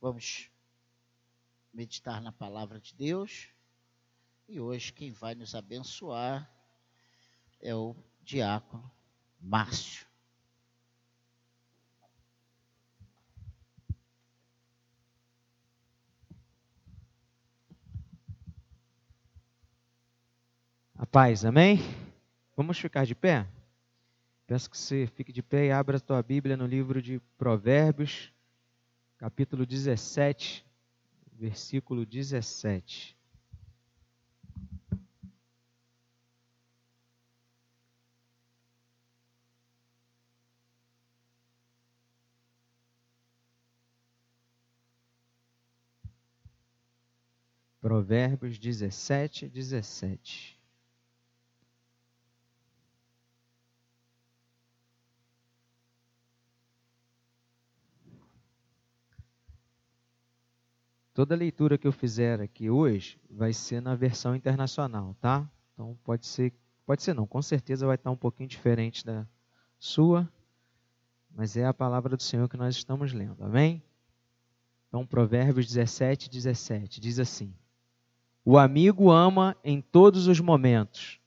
Vamos meditar na palavra de Deus. E hoje quem vai nos abençoar é o diácono Márcio. A paz, amém? Vamos ficar de pé? Peço que você fique de pé e abra a tua Bíblia no livro de Provérbios, capítulo 17, versículo 17. Provérbios 17, 17. Toda leitura que eu fizer aqui hoje vai ser na versão internacional, tá? Então pode ser, pode ser não, com certeza vai estar um pouquinho diferente da sua, mas é a palavra do Senhor que nós estamos lendo, amém? Então Provérbios 17, 17 diz assim: O amigo ama em todos os momentos,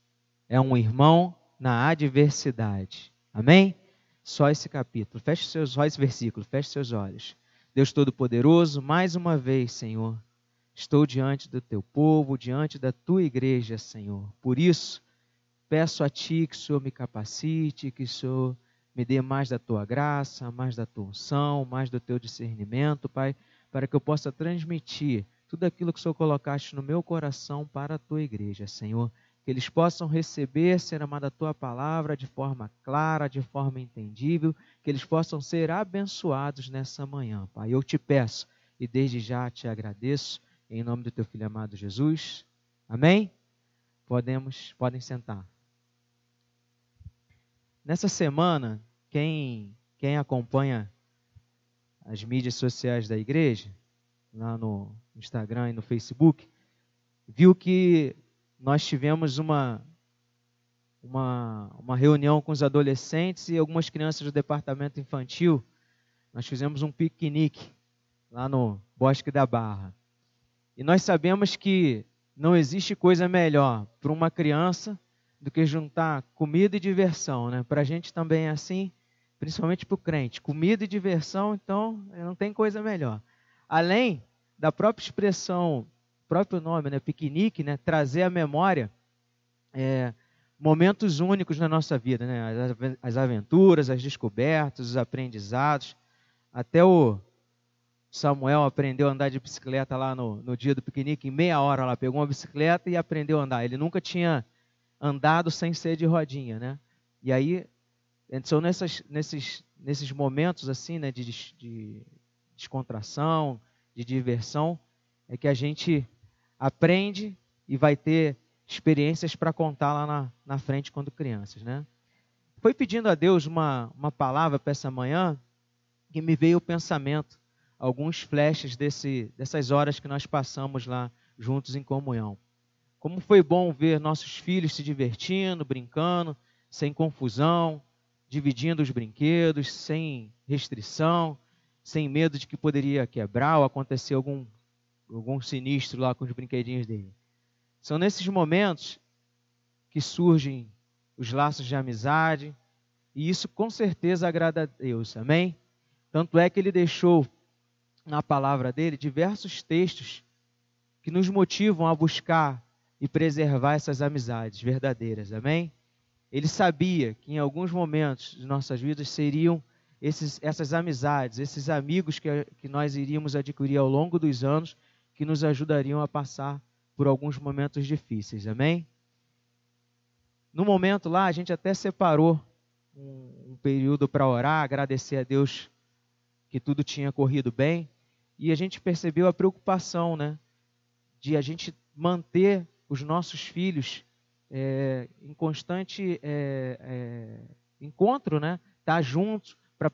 é um irmão na adversidade, amém? Só esse capítulo, feche seus, esse versículo, feche seus olhos. Deus Todo-Poderoso, mais uma vez, Senhor, estou diante do teu povo, diante da tua igreja, Senhor. Por isso, peço a ti que o Senhor me capacite, que o Senhor me dê mais da tua graça, mais da tua unção, mais do teu discernimento, Pai, para que eu possa transmitir tudo aquilo que o Senhor colocaste no meu coração para a tua igreja, Senhor que eles possam receber, ser amada a tua palavra de forma clara, de forma entendível, que eles possam ser abençoados nessa manhã, Pai. Eu te peço e desde já te agradeço, em nome do teu filho amado Jesus. Amém? Podemos, podem sentar. Nessa semana, quem, quem acompanha as mídias sociais da igreja, lá no Instagram e no Facebook, viu que nós tivemos uma, uma, uma reunião com os adolescentes e algumas crianças do departamento infantil. Nós fizemos um piquenique lá no Bosque da Barra. E nós sabemos que não existe coisa melhor para uma criança do que juntar comida e diversão. Né? Para a gente também é assim, principalmente para o crente. Comida e diversão, então, não tem coisa melhor. Além da própria expressão próprio nome, né, piquenique, né, trazer à memória é, momentos únicos na nossa vida, né, as, as aventuras, as descobertas, os aprendizados. Até o Samuel aprendeu a andar de bicicleta lá no, no dia do piquenique, em meia hora lá, pegou uma bicicleta e aprendeu a andar. Ele nunca tinha andado sem ser de rodinha, né? E aí, são nessas, nesses, nesses momentos assim, né, de, de descontração, de diversão, é que a gente aprende e vai ter experiências para contar lá na, na frente quando crianças, né? Foi pedindo a Deus uma, uma palavra para essa manhã que me veio o pensamento, alguns flashes desse, dessas horas que nós passamos lá juntos em comunhão. Como foi bom ver nossos filhos se divertindo, brincando, sem confusão, dividindo os brinquedos, sem restrição, sem medo de que poderia quebrar ou acontecer algum algum sinistro lá com os brinquedinhos dele. São nesses momentos que surgem os laços de amizade, e isso com certeza agrada a Deus, amém? Tanto é que ele deixou na palavra dele diversos textos que nos motivam a buscar e preservar essas amizades verdadeiras, amém? Ele sabia que em alguns momentos de nossas vidas seriam esses, essas amizades, esses amigos que, que nós iríamos adquirir ao longo dos anos, que nos ajudariam a passar por alguns momentos difíceis. Amém? No momento lá, a gente até separou um, um período para orar, agradecer a Deus que tudo tinha corrido bem. E a gente percebeu a preocupação, né? De a gente manter os nossos filhos é, em constante é, é, encontro, né? Estar tá juntos para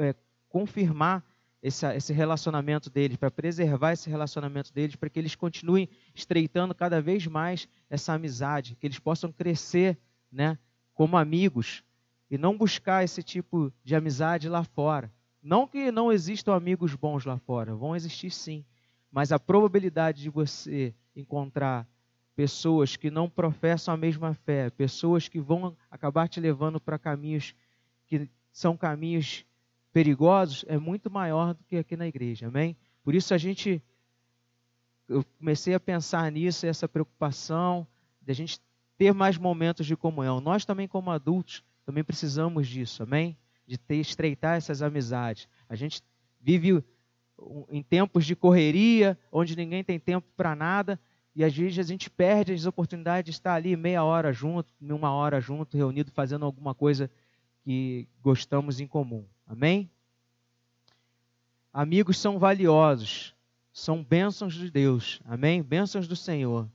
é, confirmar esse, esse relacionamento deles, para preservar esse relacionamento deles, para que eles continuem estreitando cada vez mais essa amizade, que eles possam crescer né, como amigos e não buscar esse tipo de amizade lá fora, Não que não existam amigos bons lá fora, vão existir sim. Mas a probabilidade de você encontrar pessoas que não professam a mesma fé, pessoas que vão acabar te levando para caminhos que são caminhos perigosos, é muito maior do que aqui na igreja, amém? Por isso a gente, eu comecei a pensar nisso, essa preocupação de a gente ter mais momentos de comunhão. Nós também, como adultos, também precisamos disso, amém? De ter, estreitar essas amizades. A gente vive em tempos de correria, onde ninguém tem tempo para nada, e às vezes a gente perde as oportunidades de estar ali meia hora junto, uma hora junto, reunido, fazendo alguma coisa que gostamos em comum. Amém? Amigos são valiosos, são bênçãos de Deus. Amém? Bênçãos do Senhor.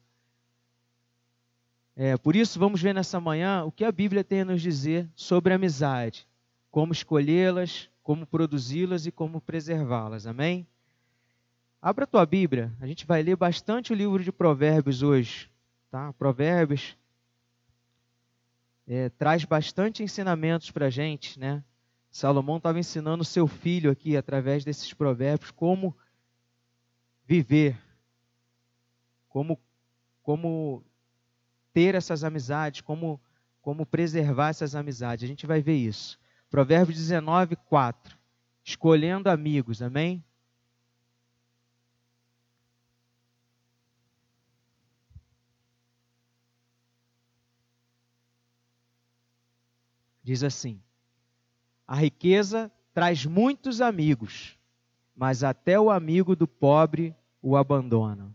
É, por isso, vamos ver nessa manhã o que a Bíblia tem a nos dizer sobre amizade, como escolhê-las, como produzi-las e como preservá-las. Amém? Abra a tua Bíblia, a gente vai ler bastante o livro de Provérbios hoje. Tá? Provérbios é, traz bastante ensinamentos para a gente. Né? Salomão estava ensinando seu filho aqui, através desses provérbios, como viver, como, como ter essas amizades, como, como preservar essas amizades. A gente vai ver isso. Provérbios 19, 4. Escolhendo amigos, amém? Diz assim: A riqueza traz muitos amigos, mas até o amigo do pobre o abandona.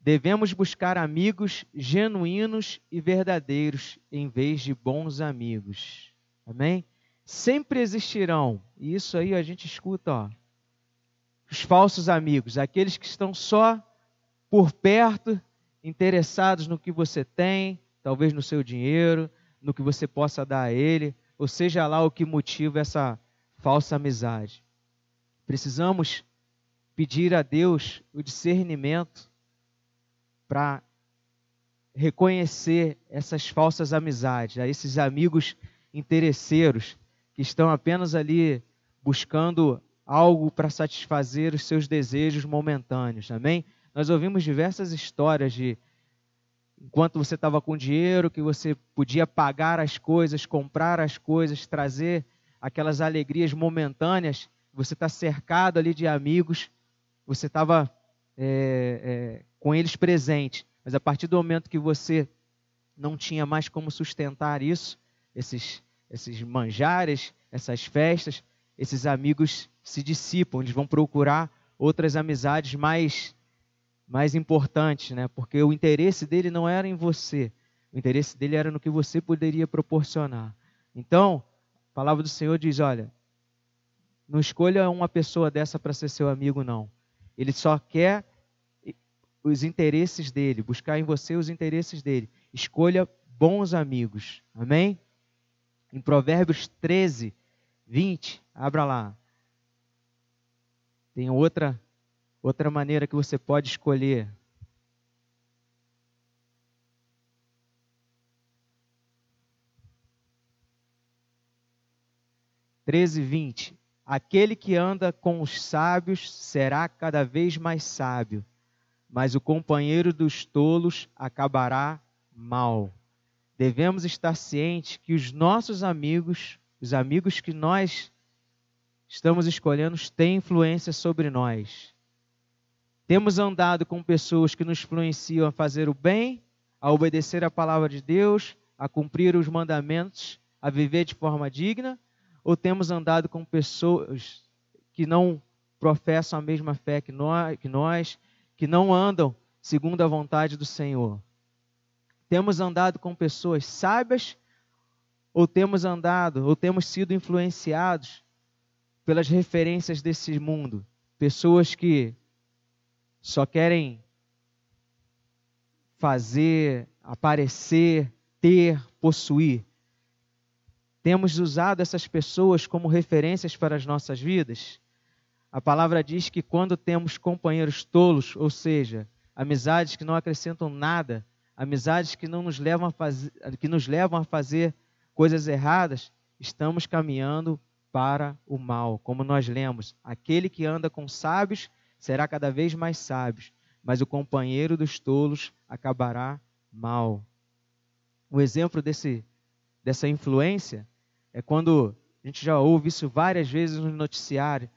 Devemos buscar amigos genuínos e verdadeiros em vez de bons amigos. Amém? Sempre existirão, e isso aí a gente escuta, ó, os falsos amigos, aqueles que estão só por perto, interessados no que você tem, talvez no seu dinheiro, no que você possa dar a ele, ou seja lá o que motiva essa falsa amizade. Precisamos pedir a Deus o discernimento para reconhecer essas falsas amizades, a esses amigos interesseiros que estão apenas ali buscando algo para satisfazer os seus desejos momentâneos. Amém? Nós ouvimos diversas histórias de enquanto você estava com dinheiro, que você podia pagar as coisas, comprar as coisas, trazer aquelas alegrias momentâneas, você está cercado ali de amigos, você estava é, é, com eles presente. Mas a partir do momento que você não tinha mais como sustentar isso, esses, esses manjares, essas festas, esses amigos se dissipam, eles vão procurar outras amizades mais mais importante, né? Porque o interesse dele não era em você, o interesse dele era no que você poderia proporcionar. Então, a palavra do Senhor diz: olha, não escolha uma pessoa dessa para ser seu amigo, não. Ele só quer os interesses dele, buscar em você os interesses dele. Escolha bons amigos. Amém? Em Provérbios 13, 20, abra lá. Tem outra Outra maneira que você pode escolher. Treze, vinte. Aquele que anda com os sábios será cada vez mais sábio, mas o companheiro dos tolos acabará mal. Devemos estar cientes que os nossos amigos, os amigos que nós estamos escolhendo, têm influência sobre nós. Temos andado com pessoas que nos influenciam a fazer o bem, a obedecer a palavra de Deus, a cumprir os mandamentos, a viver de forma digna? Ou temos andado com pessoas que não professam a mesma fé que nós, que, não andam segundo a vontade do Senhor? Temos andado com pessoas sábias ou temos andado ou temos sido influenciados pelas referências desse mundo? Pessoas que só querem fazer, aparecer, ter, possuir. Temos usado essas pessoas como referências para as nossas vidas? A palavra diz que quando temos companheiros tolos, ou seja, amizades que não acrescentam nada, amizades que não nos levam a fazer, que nos levam a fazer coisas erradas, estamos caminhando para o mal. Como nós lemos, aquele que anda com sábios será cada vez mais sábio, mas o companheiro dos tolos acabará mal. O exemplo desse, dessa influência é quando a gente já ouve isso várias vezes no noticiário.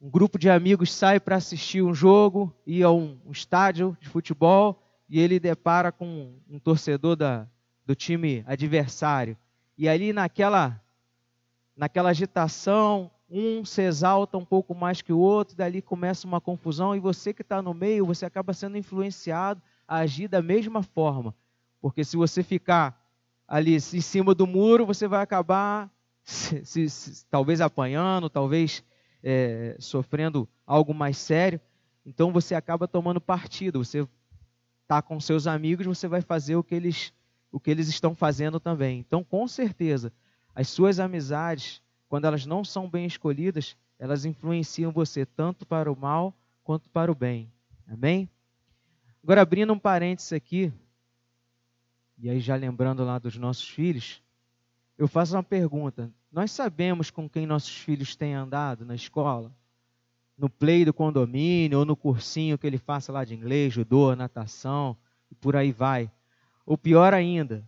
Um grupo de amigos sai para assistir um jogo, ir a um, um, estádio de futebol e ele depara com um torcedor da, do time adversário. E ali naquela, naquela agitação, um se exalta um pouco mais que o outro, dali começa uma confusão e você que está no meio, você acaba sendo influenciado a agir da mesma forma. Porque se você ficar ali em cima do muro, você vai acabar se, se, se, talvez apanhando, talvez é, sofrendo algo mais sério. Então você acaba tomando partido. Você está com seus amigos, você vai fazer o que eles o que eles estão fazendo também. Então, com certeza, as suas amizades, quando elas não são bem escolhidas, elas influenciam você tanto para o mal quanto para o bem. Amém? Agora, abrindo um parênteses aqui, e aí já lembrando lá dos nossos filhos, eu faço uma pergunta. Nós sabemos com quem nossos filhos têm andado na escola? No play do condomínio ou no cursinho que ele faça lá de inglês, judô, natação e por aí vai. Ou pior ainda,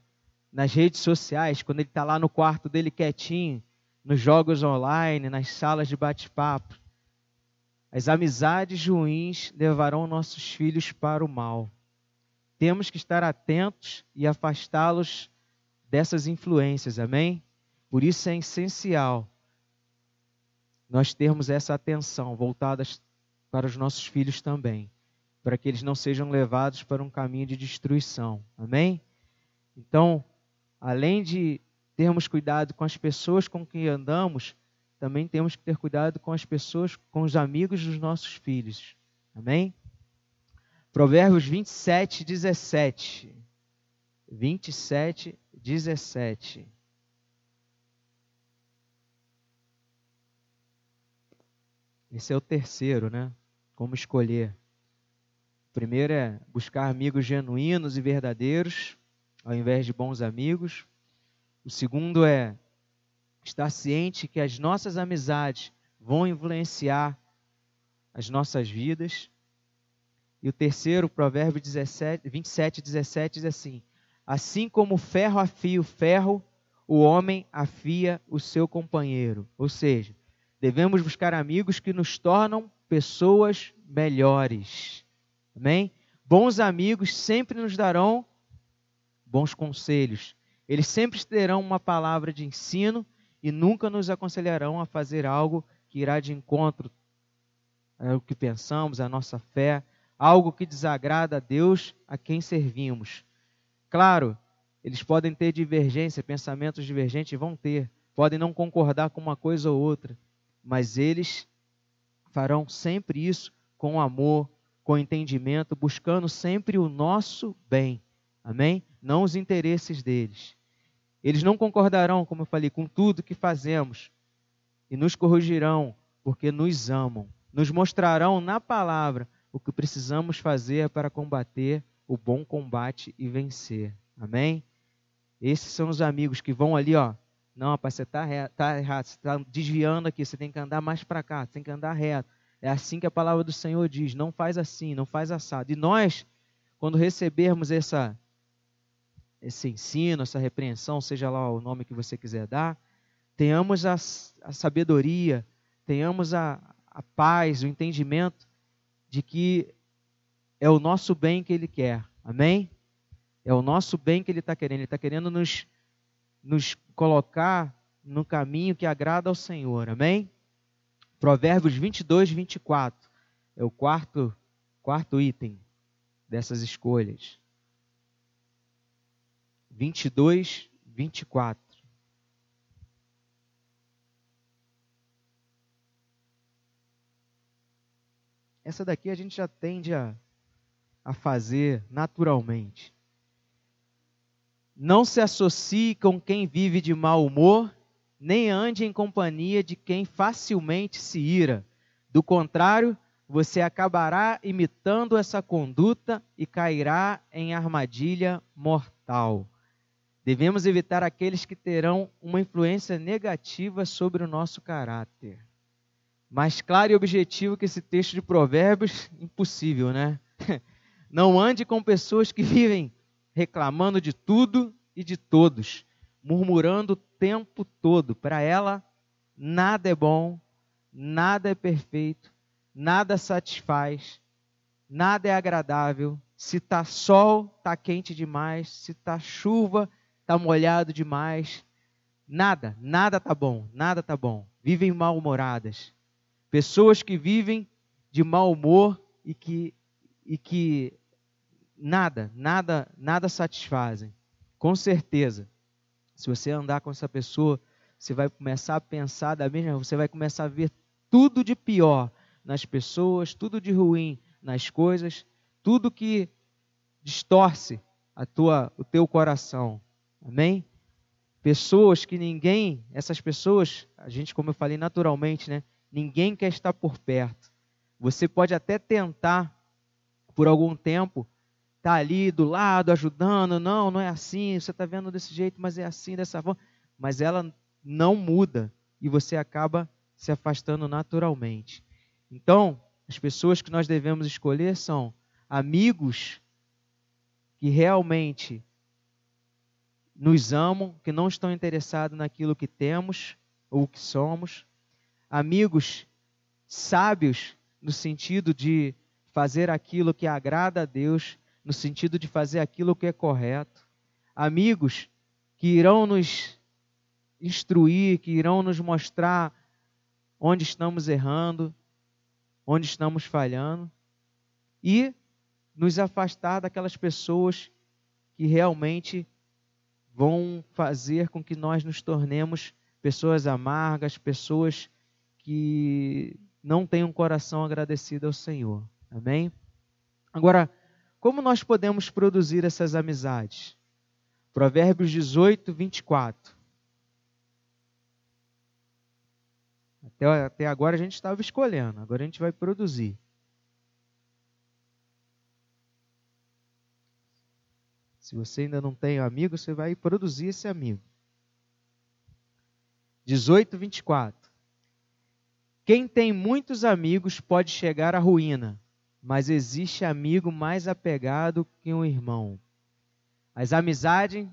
nas redes sociais, quando ele está lá no quarto dele quietinho, nos jogos online, nas salas de bate-papo. As amizades ruins levarão nossos filhos para o mal. Temos que estar atentos e afastá-los dessas influências, amém? Por isso é essencial nós termos essa atenção voltada para os nossos filhos também, para que eles não sejam levados para um caminho de destruição, amém? Então, além de termos cuidado com as pessoas com quem andamos, também temos que ter cuidado com as pessoas, com os amigos dos nossos filhos, amém? Provérbios 27, 17. 27, 17. Esse é o terceiro, né? Como escolher. O primeiro é buscar amigos genuínos e verdadeiros, ao invés de bons amigos. O segundo é estar ciente que as nossas amizades vão influenciar as nossas vidas. E o terceiro, Provérbio 17, 27, 17, diz assim: Assim como o ferro afia o ferro, o homem afia o seu companheiro. Ou seja, devemos buscar amigos que nos tornam pessoas melhores. Amém? Bons amigos sempre nos darão bons conselhos. Eles sempre terão uma palavra de ensino e nunca nos aconselharão a fazer algo que irá de encontro ao que pensamos, à nossa fé, algo que desagrada a Deus a quem servimos. Claro, eles podem ter divergência, pensamentos divergentes vão ter, podem não concordar com uma coisa ou outra, mas eles farão sempre isso com amor, com entendimento, buscando sempre o nosso bem. Amém? Não os interesses deles. Eles não concordarão, como eu falei, com tudo que fazemos e nos corrigirão porque nos amam. Nos mostrarão na palavra o que precisamos fazer para combater o bom combate e vencer. Amém? Esses são os amigos que vão ali, ó. Não, rapaz, você está tá errado, você está desviando aqui, você tem que andar mais para cá, você tem que andar reto. É assim que a palavra do Senhor diz: não faz assim, não faz assado. E nós, quando recebermos essa, esse ensino, essa repreensão, seja lá o nome que você quiser dar, tenhamos a, a sabedoria, tenhamos a, a paz, o entendimento de que é o nosso bem que Ele quer. Amém? É o nosso bem que Ele está querendo. Ele está querendo nos, nos colocar no caminho que agrada ao Senhor. Amém? Provérbios 22, 24. É o quarto, quarto item dessas escolhas. 22, 24. Essa daqui a gente já tende a, a fazer naturalmente. Não se associe com quem vive de mau humor, nem ande em companhia de quem facilmente se ira. Do contrário, você acabará imitando essa conduta e cairá em armadilha mortal. Devemos evitar aqueles que terão uma influência negativa sobre o nosso caráter. Mais claro e objetivo que esse texto de Provérbios, impossível, né? Não ande com pessoas que vivem reclamando de tudo e de todos, murmurando o tempo todo. Para ela, nada é bom, nada é perfeito, nada satisfaz, nada é agradável. Se tá sol, tá quente demais. Se tá chuva, tá molhado demais. Nada, nada tá bom, nada tá bom. Vivem mal-humoradas. Pessoas que vivem de mau humor e que e que nada, nada, nada satisfazem. Com certeza. Se você andar com essa pessoa, você vai começar a pensar da mesma, você vai começar a ver tudo de pior nas pessoas, tudo de ruim nas coisas, tudo que distorce a tua, o teu coração. Amém? Pessoas que ninguém, essas pessoas, a gente, como eu falei naturalmente, né? Ninguém quer estar por perto. Você pode até tentar por algum tempo estar tá ali do lado, ajudando, não, não é assim, você está vendo desse jeito, mas é assim, dessa forma. Mas ela não muda e você acaba se afastando naturalmente. Então, as pessoas que nós devemos escolher são amigos que realmente nos amam, que não estão interessados naquilo que temos ou que somos, amigos sábios no sentido de fazer aquilo que agrada a Deus, no sentido de fazer aquilo que é correto, amigos que irão nos instruir, que irão nos mostrar onde estamos errando, onde estamos falhando e nos afastar daquelas pessoas que realmente vão fazer com que nós nos tornemos pessoas amargas, pessoas que não têm um coração agradecido ao Senhor. Amém? Agora, como nós podemos produzir essas amizades? Provérbios 18, 24. Até, até agora a gente estava escolhendo, agora a gente vai produzir. Se você ainda não tem amigo, você vai produzir esse amigo. 18, 24. Quem tem muitos amigos pode chegar à ruína, mas existe amigo mais apegado que um irmão. As amizades,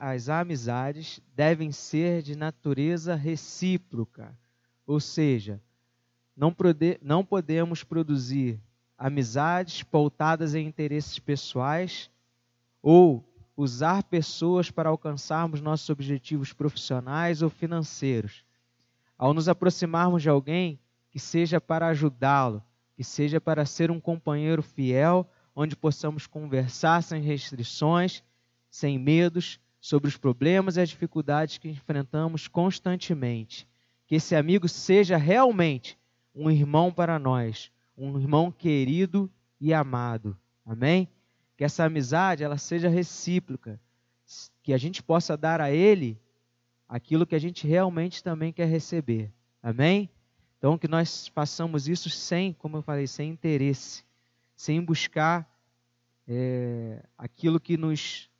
as amizades devem ser de natureza recíproca ou seja, não, pode, não podemos produzir amizades pautadas em interesses pessoais ou usar pessoas para alcançarmos nossos objetivos profissionais ou financeiros. Ao nos aproximarmos de alguém, que seja para ajudá-lo, que seja para ser um companheiro fiel, onde possamos conversar sem restrições, sem medos, sobre os problemas e as dificuldades que enfrentamos constantemente que esse amigo seja realmente um irmão para nós, um irmão querido e amado. Amém? Que essa amizade ela seja recíproca, que a gente possa dar a ele aquilo que a gente realmente também quer receber. Amém? Então que nós façamos isso sem, como eu falei, sem interesse, sem buscar é, aquilo que nos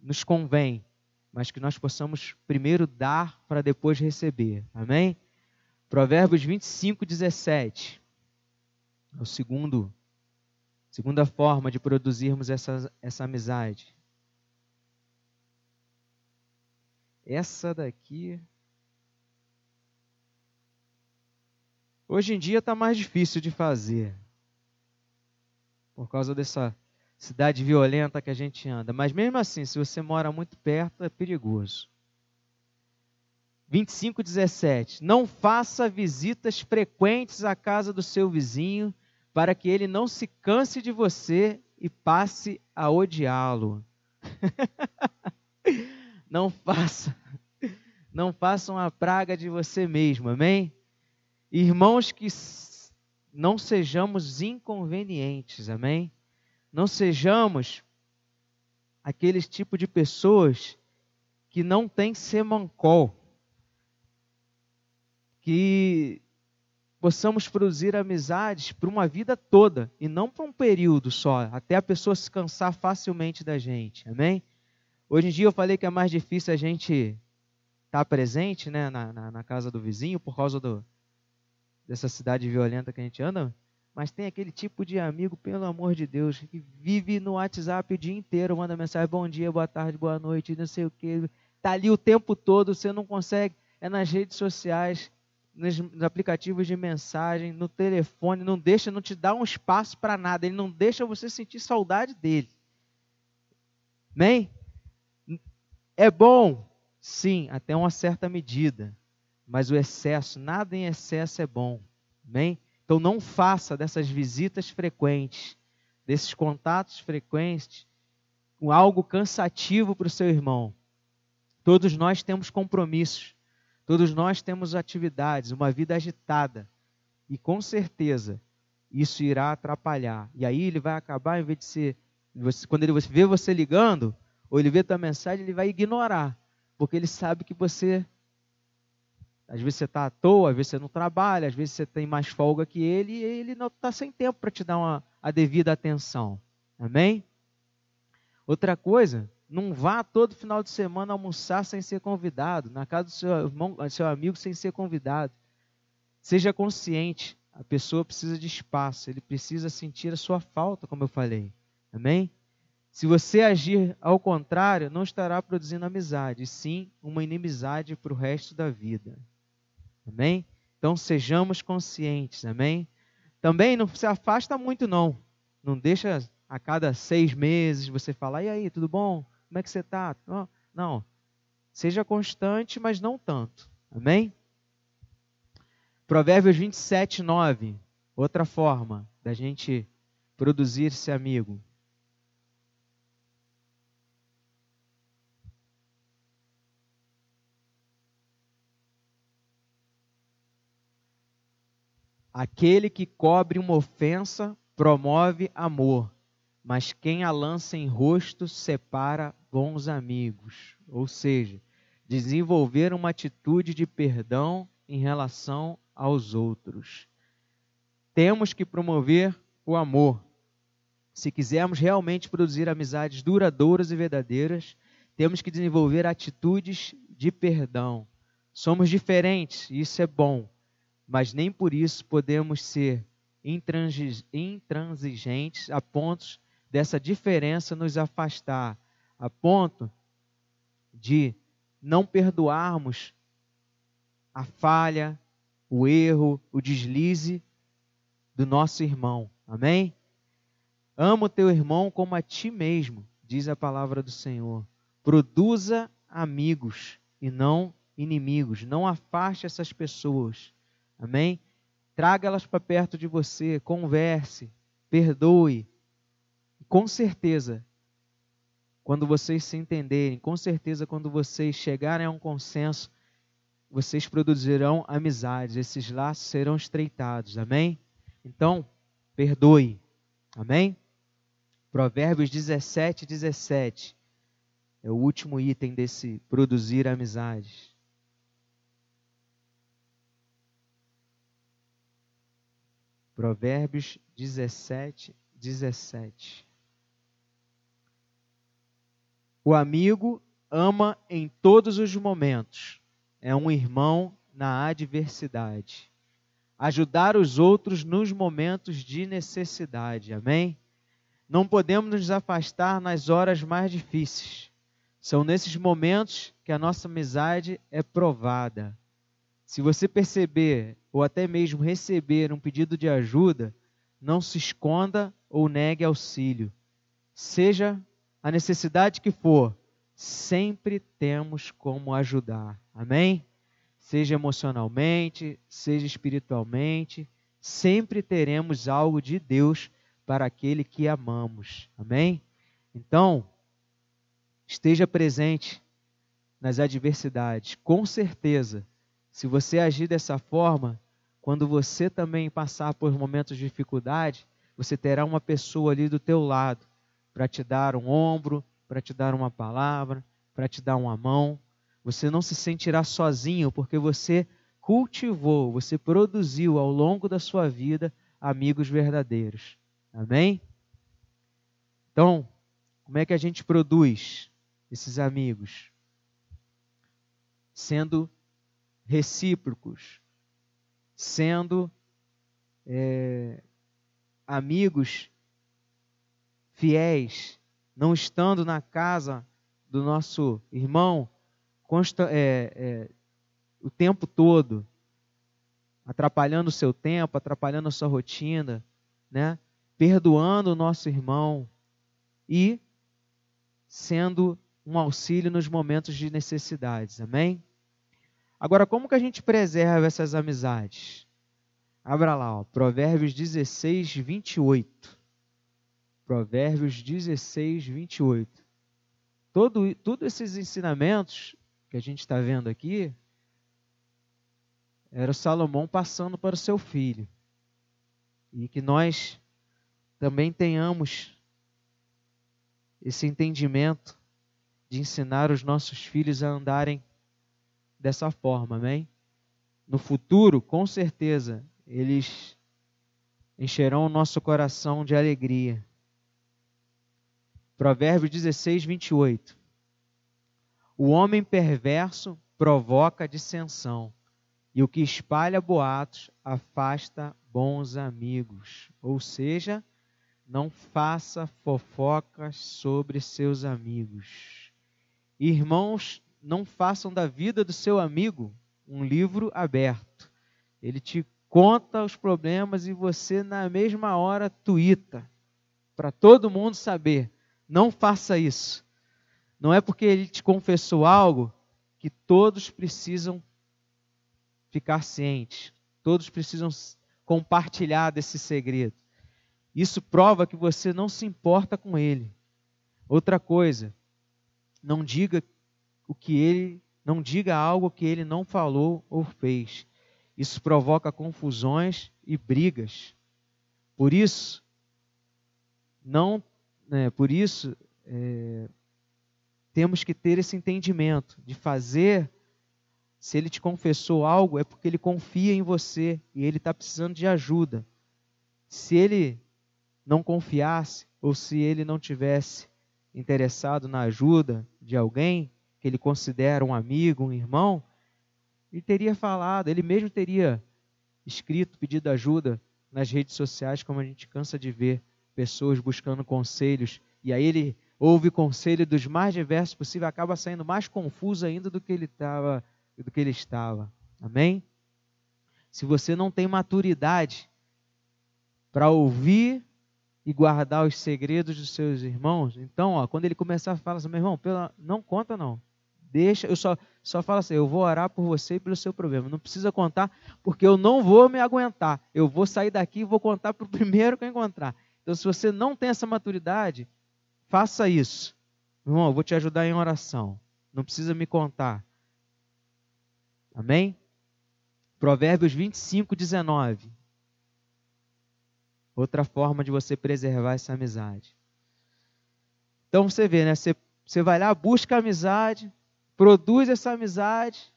nos convém, mas que nós possamos primeiro dar para depois receber. Amém? Provérbios 25, 17. É o segundo, segunda forma de produzirmos essa, essa amizade. Essa daqui. Hoje em dia está mais difícil de fazer. Por causa dessa cidade violenta que a gente anda. Mas mesmo assim, se você mora muito perto, é perigoso. 25, 17. Não faça visitas frequentes à casa do seu vizinho, para que ele não se canse de você e passe a odiá-lo. não faça. Não faça uma praga de você mesmo, amém? Irmãos, que não sejamos inconvenientes, amém? Não sejamos aqueles tipo de pessoas que não têm semancol. Que possamos produzir amizades para uma vida toda e não para um período só, até a pessoa se cansar facilmente da gente. Amém? Hoje em dia eu falei que é mais difícil a gente estar tá presente né, na, na, na, casa do vizinho por causa do, dessa cidade violenta que a gente anda, mas tem aquele tipo de amigo, pelo amor de Deus, que vive no WhatsApp o dia inteiro, manda mensagem, bom dia, boa tarde, boa noite, não sei o que, tá ali o tempo todo, você não consegue, é nas redes sociais, nos, nos aplicativos de mensagem, no telefone, não deixa, não te dá um espaço para nada, ele não deixa você sentir saudade dele. Amém? É bom, sim, até uma certa medida, mas o excesso, nada em excesso é bom. Amém? Então não faça dessas visitas frequentes, desses contatos frequentes, algo cansativo para o seu irmão. Todos nós temos compromissos, todos nós temos atividades, uma vida agitada. E com certeza isso irá atrapalhar. E aí ele vai acabar, em vez de ser. Quando ele vê você ligando, ou ele vê tua mensagem, ele vai ignorar. Porque ele sabe que você às vezes você está à toa, às vezes você não trabalha, às vezes você tem mais folga que ele e ele não está sem tempo para te dar uma, a devida atenção. Amém? Outra coisa, não vá todo final de semana almoçar sem ser convidado, na casa do seu, irmão, seu amigo sem ser convidado. Seja consciente, a pessoa precisa de espaço, ele precisa sentir a sua falta, como eu falei. Amém? Se você agir ao contrário, não estará produzindo amizade, sim uma inimizade para o resto da vida. Amém? Então sejamos conscientes, amém? Também não se afasta muito, não. Não deixa a cada seis meses você falar, e aí, tudo bom? Como é que você está? Não. Seja constante, mas não tanto. Amém? Provérbios 27, 9. Outra forma da gente produzir esse amigo. Aquele que cobre uma ofensa promove amor, mas quem a lança em rosto separa bons amigos. Ou seja, desenvolver uma atitude de perdão em relação aos outros. Temos que promover o amor. Se quisermos realmente produzir amizades duradouras e verdadeiras, temos que desenvolver atitudes de perdão. Somos diferentes, isso é bom mas nem por isso podemos ser intransigentes a ponto dessa diferença nos afastar, a ponto de não perdoarmos a falha, o erro, o deslize do nosso irmão. Amém? Ama o teu irmão como a ti mesmo, diz a palavra do Senhor. Produza amigos e não inimigos. Não afaste essas pessoas. Amém? Traga-las para perto de você, converse, perdoe. Com certeza, quando vocês se entenderem, com certeza, quando vocês chegarem a um consenso, vocês produzirão amizades, esses laços serão estreitados. Amém? Então, perdoe. Amém? Provérbios 17, 17 é o último item desse produzir amizades. Provérbios 17, 17. O amigo ama em todos os momentos, é um irmão na adversidade. Ajudar os outros nos momentos de necessidade, amém? Não podemos nos afastar nas horas mais difíceis. São nesses momentos que a nossa amizade é provada. Se você perceber ou até mesmo receber um pedido de ajuda, não se esconda ou negue auxílio. Seja a necessidade que for, sempre temos como ajudar. Amém? Seja emocionalmente, seja espiritualmente, sempre teremos algo de Deus para aquele que amamos. Amém? Então, esteja presente nas adversidades. Com certeza, se você agir dessa forma, quando você também passar por momentos de dificuldade, você terá uma pessoa ali do teu lado para te dar um ombro, para te dar uma palavra, para te dar uma mão. Você não se sentirá sozinho porque você cultivou, você produziu ao longo da sua vida amigos verdadeiros. Amém? Então, como é que a gente produz? esses amigos, sendo recíprocos, sendo é, amigos fiéis, não estando na casa do nosso irmão consta, é, é, o tempo todo, atrapalhando o seu tempo, atrapalhando a sua rotina, né? perdoando o nosso irmão e sendo um auxílio nos momentos de necessidades. Amém? Agora, como que a gente preserva essas amizades? Abra lá, ó, Provérbios 16, 28. Provérbios 16, 28. Todo, esses ensinamentos que a gente está vendo aqui, era Salomão passando para o seu filho. E que nós também tenhamos esse entendimento de ensinar os nossos filhos a andarem dessa forma, amém? No futuro, com certeza, eles encherão o nosso coração de alegria. Provérbios 16, 28. O homem perverso provoca dissensão, e o que espalha boatos afasta bons amigos. Ou seja, não faça fofocas sobre seus amigos. Irmãos, não façam da vida do seu amigo um livro aberto. Ele te conta os problemas e você, na mesma hora, tuita para todo mundo saber. Não faça isso. Não é porque ele te confessou algo que todos precisam ficar cientes, todos precisam compartilhar desse segredo. Isso prova que você não se importa com ele. Outra coisa, não diga o que ele, não diga algo que ele não falou ou fez. Isso provoca confusões e brigas. Por isso, não, né, por isso, é, temos que ter esse entendimento de fazer. Se ele te confessou algo, é porque ele confia em você e ele está precisando de ajuda. Se ele não confiasse, ou se ele não tivesse interessado na ajuda de alguém que ele considera um amigo, um irmão, ele teria falado, ele mesmo teria escrito, pedido ajuda nas redes sociais, como a gente cansa de ver pessoas buscando conselhos, e aí ele ouve conselho dos mais diversos possíveis, acaba saindo mais confuso ainda do que ele estava, do que ele estava. Amém? Se você não tem maturidade para ouvir e guardar os segredos dos seus irmãos, então, ó, quando ele começar a falar assim, meu irmão, pela, não conta não. Deixa, eu só, só falo assim, eu vou orar por você e pelo seu problema. Não precisa contar, porque eu não vou me aguentar. Eu vou sair daqui e vou contar para o primeiro que eu encontrar. Então, se você não tem essa maturidade, Faça isso. Irmão, eu vou te ajudar em oração. Não precisa me contar. Amém? Provérbios 25, 19. Outra forma de você preservar essa amizade. Então você vê, né? Você, você vai lá, busca a amizade, produz essa amizade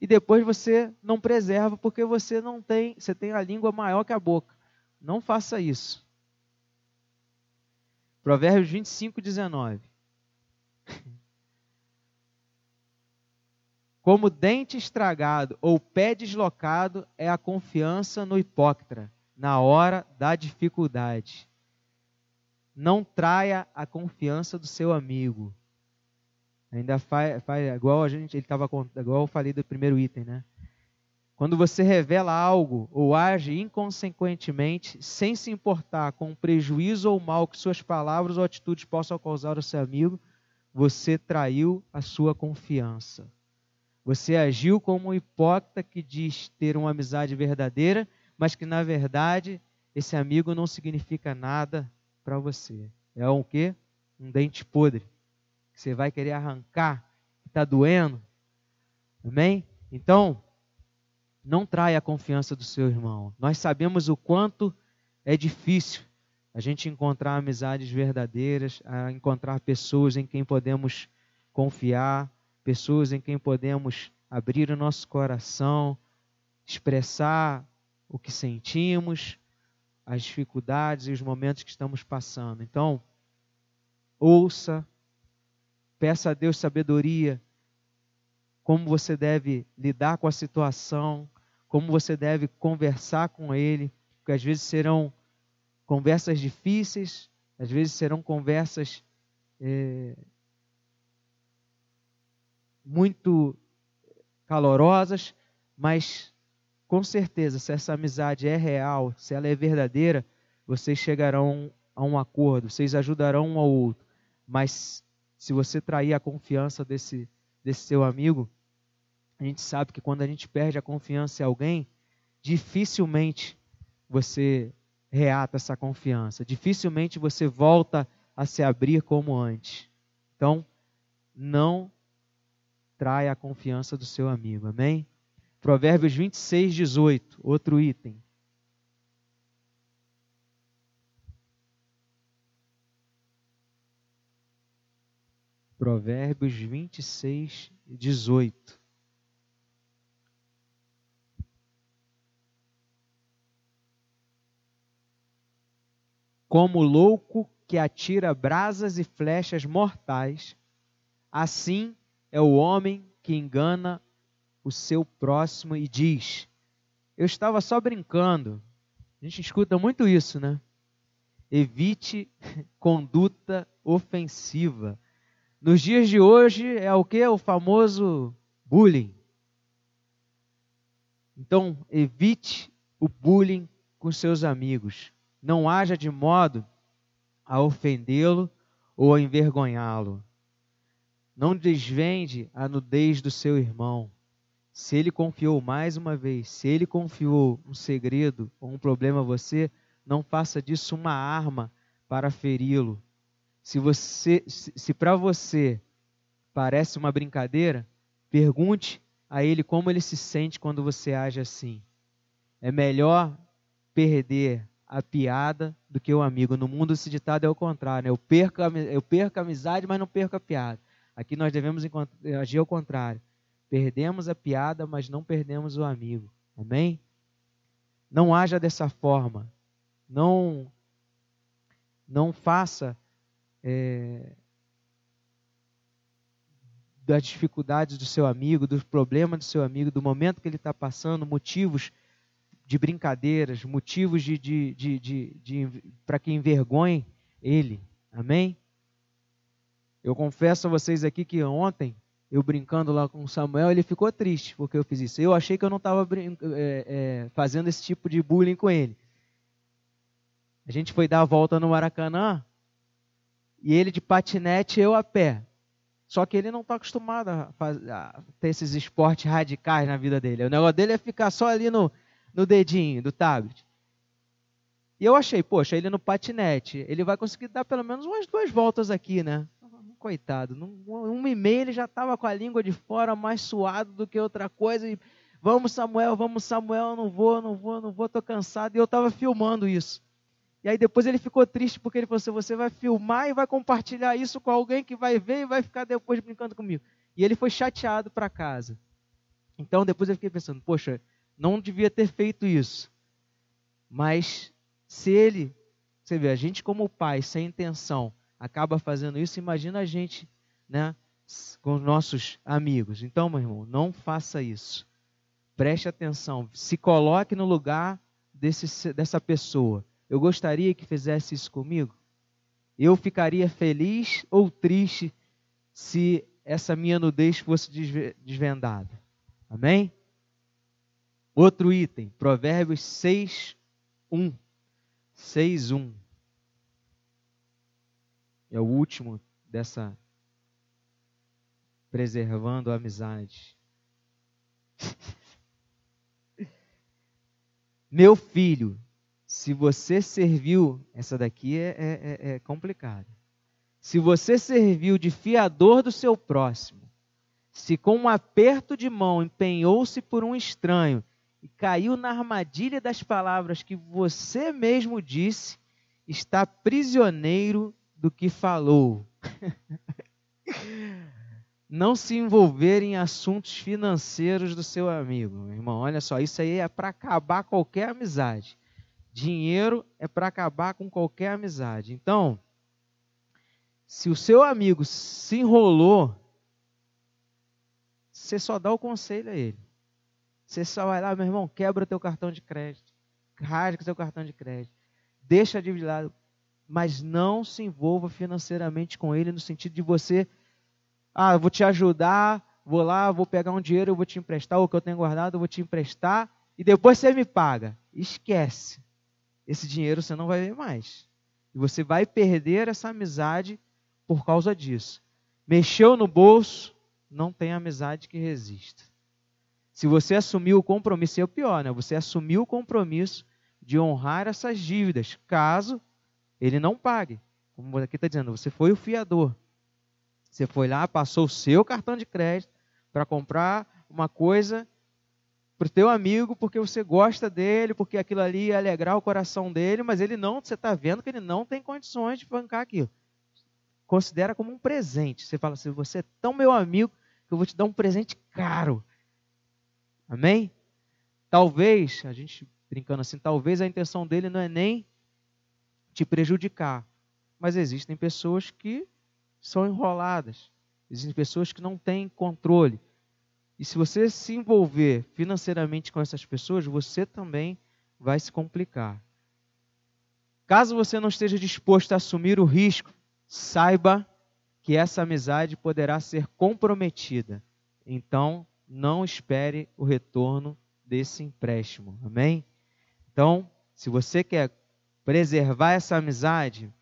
e depois você não preserva porque você não tem, você tem a língua maior que a boca. Não faça isso. Provérbios 25, 19. Como dente estragado ou pé deslocado é a confiança no hipócrita na hora da dificuldade. Não traia a confiança do seu amigo. Ainda faz, faz igual a gente, ele estava igual eu falei do primeiro item, né? Quando você revela algo ou age inconsequentemente, sem se importar com o prejuízo ou mal que suas palavras ou atitudes possam causar ao seu amigo, você traiu a sua confiança. Você agiu como um hipócrita que diz ter uma amizade verdadeira, mas que na verdade esse amigo não significa nada para você. É um quê? Um dente podre que você vai querer arrancar, que está doendo. Amém? Então, não traia a confiança do seu irmão. Nós sabemos o quanto é difícil a gente encontrar amizades verdadeiras, a encontrar pessoas em quem podemos confiar, pessoas em quem podemos abrir o nosso coração, expressar o que sentimos, as dificuldades e os momentos que estamos passando. Então, ouça, peça a Deus sabedoria, como você deve lidar com a situação, como você deve conversar com Ele, porque às vezes serão conversas difíceis, às vezes serão conversas é, muito calorosas, mas com certeza, se essa amizade é real, se ela é verdadeira, vocês chegarão a um acordo, vocês ajudarão um ao outro. Mas se você trair a confiança desse, desse seu amigo, a gente sabe que quando a gente perde a confiança em alguém, dificilmente você reata essa confiança, dificilmente você volta a se abrir como antes. Então, não traia a confiança do seu amigo, amém? Provérbios 26, 18, outro item. Provérbios 26, 18. Como louco que atira brasas e flechas mortais, assim é o homem que engana o seu próximo e diz: Eu estava só brincando. A gente escuta muito isso, né? Evite conduta ofensiva. Nos dias de hoje é o que? O famoso bullying. Então, evite o bullying com seus amigos. Não haja de modo a ofendê-lo ou a envergonhá-lo. Não desvende a nudez do seu irmão. Se ele confiou mais uma vez, se ele confiou um segredo ou um problema a você, não faça disso uma arma para feri-lo. Se você, se, se para você parece uma brincadeira, pergunte a ele como ele se sente quando você age assim. É melhor perder a piada do que o amigo. No mundo esse ditado é o contrário. Né? Eu, perco a, eu perco a amizade, mas não perco a piada. Aqui nós devemos agir ao contrário. Perdemos a piada, mas não perdemos o amigo. Amém? Não haja dessa forma. Não, não faça é, das dificuldades do seu amigo, dos problemas do seu amigo, do momento que ele está passando, motivos de brincadeiras, motivos de, de, de, de, de para que envergonhe ele. Amém? Eu confesso a vocês aqui que ontem eu brincando lá com o Samuel, ele ficou triste porque eu fiz isso. Eu achei que eu não estava é, é, fazendo esse tipo de bullying com ele. A gente foi dar a volta no Maracanã e ele de patinete, eu a pé. Só que ele não está acostumado a, fazer, a, ter esses esportes radicais na vida dele. O negócio dele é ficar só ali no, no dedinho do tablet. E eu achei, poxa, ele no patinete, ele vai conseguir dar pelo menos umas duas voltas aqui, né? coitado, num, um e meio ele já estava com a língua de fora mais suado do que outra coisa. E, vamos, Samuel, vamos, Samuel, não vou, não vou, não vou, estou cansado. E eu estava filmando isso. E aí depois ele ficou triste porque ele falou assim: você vai filmar e vai compartilhar isso com alguém que vai ver e vai ficar depois brincando comigo. E ele foi chateado para casa. Então depois eu fiquei pensando: poxa, não devia ter feito isso. Mas se ele, você vê, a gente como pai, sem intenção, acaba fazendo isso, imagina a gente, né, com os nossos amigos. Então, meu irmão, não faça isso. Preste atenção, se coloque no lugar desse, dessa pessoa. Eu gostaria que fizesse isso comigo? Eu ficaria feliz ou triste se essa minha nudez fosse desvendada? Amém? Outro item, Provérbios 6, 1. 6, 1 é o último dessa preservando a amizade. Meu filho, se você serviu, essa daqui é, é, é, é complicada. Se você serviu de fiador do seu próximo, se com um aperto de mão empenhou-se por um estranho e caiu na armadilha das palavras que você mesmo disse, está prisioneiro do que falou. Não se envolver em assuntos financeiros do seu amigo. Irmão, olha só, isso aí é para acabar qualquer amizade. Dinheiro é para acabar com qualquer amizade. Então, Se o seu amigo se enrolou, você só dá o conselho a ele. Você só vai lá, meu irmão, quebra o teu cartão de crédito. Rasga o teu cartão de crédito. Deixa a dívida lado. Mas não se envolva financeiramente com ele no sentido de você, ah, vou te ajudar, vou lá, vou pegar um dinheiro, eu vou te emprestar, o que eu tenho guardado, eu vou te emprestar, e depois você me paga. Esquece. Esse dinheiro você não vai ver mais. E você vai perder essa amizade por causa disso. Mexeu no bolso, não tem amizade que resista. Se você assumiu o compromisso, é o pior, né? Você assumiu o compromisso de honrar essas dívidas, caso ele não pague. Como aqui está dizendo, você foi o fiador. Você foi lá, passou o seu cartão de crédito para comprar uma coisa para o teu amigo porque você gosta dele, porque aquilo ali ia alegrar o coração dele, mas ele não, você está vendo que ele não tem condições de bancar aquilo considera como um presente. Você fala assim: você é tão meu amigo que eu vou te dar um presente caro. Amém? Talvez, a gente brincando assim, talvez a intenção dele não é nem te prejudicar, mas existem pessoas que são enroladas, existem pessoas que não têm controle. E se você se envolver financeiramente com essas pessoas, você também vai se complicar. Caso você não esteja disposto a assumir o risco saiba que essa amizade poderá ser comprometida. Então, não espere o retorno desse empréstimo. Amém? Então, se você quer preservar essa amizade,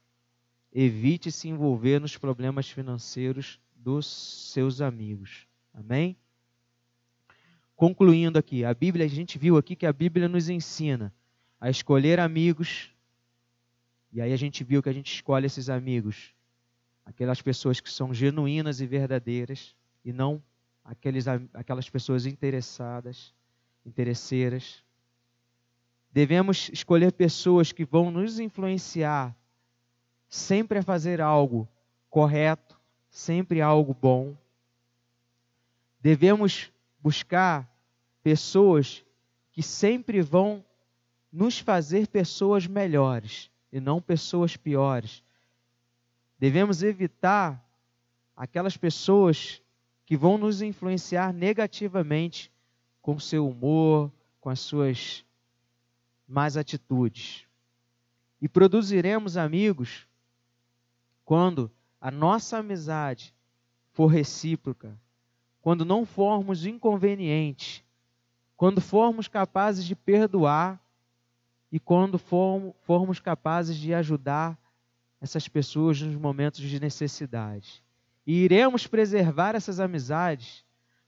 evite se envolver nos problemas financeiros dos seus amigos. Amém? Concluindo aqui, a Bíblia, a gente viu aqui que a Bíblia nos ensina a escolher amigos. E aí a gente viu que a gente escolhe esses amigos aquelas pessoas que são genuínas e verdadeiras e não aqueles, aquelas pessoas interessadas, interesseiras. Devemos escolher pessoas que vão nos influenciar sempre a fazer algo correto, sempre algo bom. Devemos buscar pessoas que sempre vão nos fazer pessoas melhores e não pessoas piores, Devemos evitar aquelas pessoas que vão nos influenciar negativamente com seu humor, com as suas más atitudes. E produziremos amigos quando a nossa amizade for recíproca, quando não formos inconvenientes, quando formos capazes de perdoar e quando formos capazes de ajudar essas pessoas nos momentos de necessidade. E iremos preservar essas amizades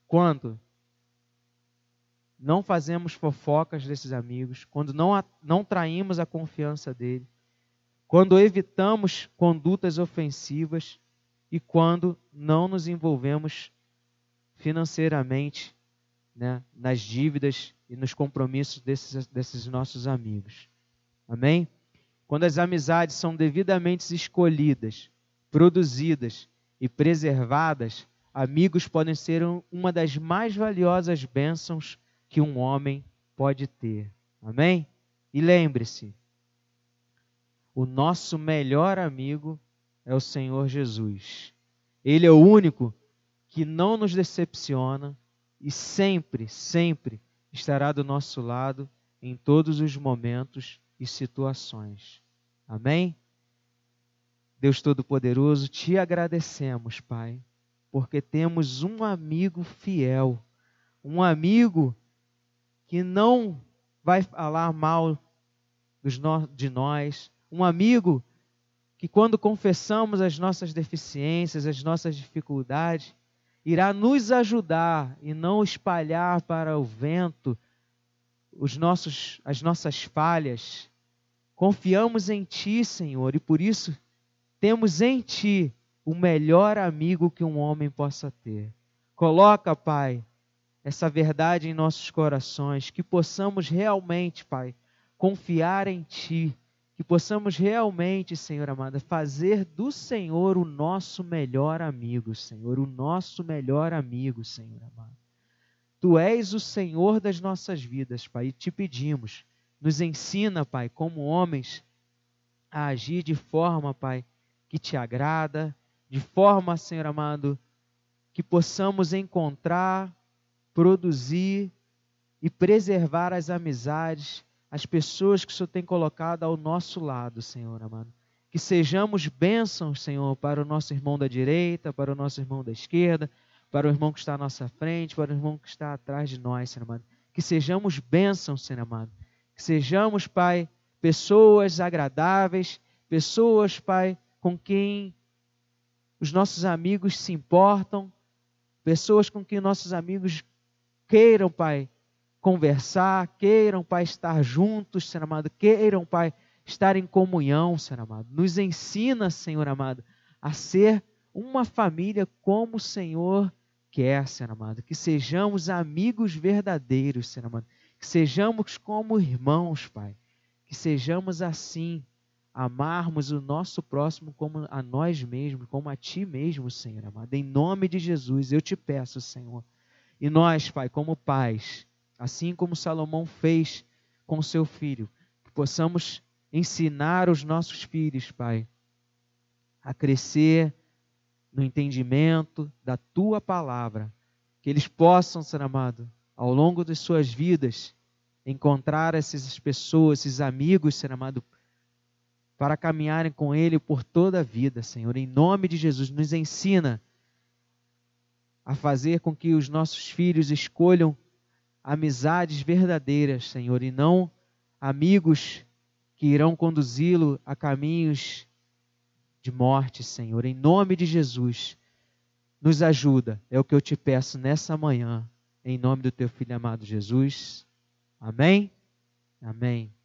quando não fazemos fofocas desses amigos, quando não, não traímos a confiança dele, quando evitamos condutas ofensivas e quando não nos envolvemos financeiramente né, nas dívidas e nos compromissos desses, desses nossos amigos. Amém? Quando as amizades são devidamente escolhidas, produzidas e preservadas, amigos podem ser uma das mais valiosas bênçãos que um homem pode ter. Amém? E lembre-se, o nosso melhor amigo é o Senhor Jesus. Ele é o único que não nos decepciona e sempre, sempre estará do nosso lado em todos os momentos e situações. Amém? Deus Todo-Poderoso, te agradecemos, Pai, porque temos um amigo fiel, um amigo que não vai falar mal de nós, um amigo que, quando confessamos as nossas deficiências, as nossas dificuldades, irá nos ajudar e não espalhar para o vento os nossos, as nossas falhas. Confiamos em Ti, Senhor, e por isso temos em Ti o melhor amigo que um homem possa ter. Coloca, Pai, essa verdade em nossos corações, que possamos realmente, Pai, confiar em Ti, que possamos realmente, Senhor amado, fazer do Senhor o nosso melhor amigo, Senhor, o nosso melhor amigo, Senhor amado. Tu és o Senhor das nossas vidas, Pai, e te pedimos, nos ensina, Pai, como homens, a agir de forma, Pai, que te agrada, de forma, Senhor amado, que possamos encontrar, produzir e preservar as amizades, as pessoas que o Senhor tem colocado ao nosso lado, Senhor amado. Que sejamos bênçãos, Senhor, para o nosso irmão da direita, para o nosso irmão da esquerda, para o irmão que está à nossa frente, para o irmão que está atrás de nós, Senhor amado. Que sejamos bênçãos, Senhor amado. Que sejamos, Pai, pessoas agradáveis, pessoas, Pai, com quem os nossos amigos se importam, pessoas com quem nossos amigos queiram, Pai, conversar, queiram, Pai, estar juntos, Senhor amado, queiram, Pai, estar em comunhão, Senhor amado. Nos ensina, Senhor amado, a ser uma família como o Senhor quer, Senhor amado. Que sejamos amigos verdadeiros, Senhor amado. Que sejamos como irmãos, Pai. Que sejamos assim, amarmos o nosso próximo como a nós mesmos, como a Ti mesmo, Senhor amado. Em nome de Jesus, eu te peço, Senhor. E nós, Pai, como pais, assim como Salomão fez com seu filho, que possamos ensinar os nossos filhos, Pai, a crescer no entendimento da Tua palavra, que eles possam, Senhor amado, ao longo de suas vidas, encontrar essas pessoas, esses amigos, Senhor amado, para caminharem com Ele por toda a vida, Senhor. Em nome de Jesus, nos ensina a fazer com que os nossos filhos escolham amizades verdadeiras, Senhor, e não amigos que irão conduzi-lo a caminhos de morte, Senhor. Em nome de Jesus, nos ajuda. É o que eu te peço nessa manhã, em nome do teu filho amado Jesus. Amém? Amém.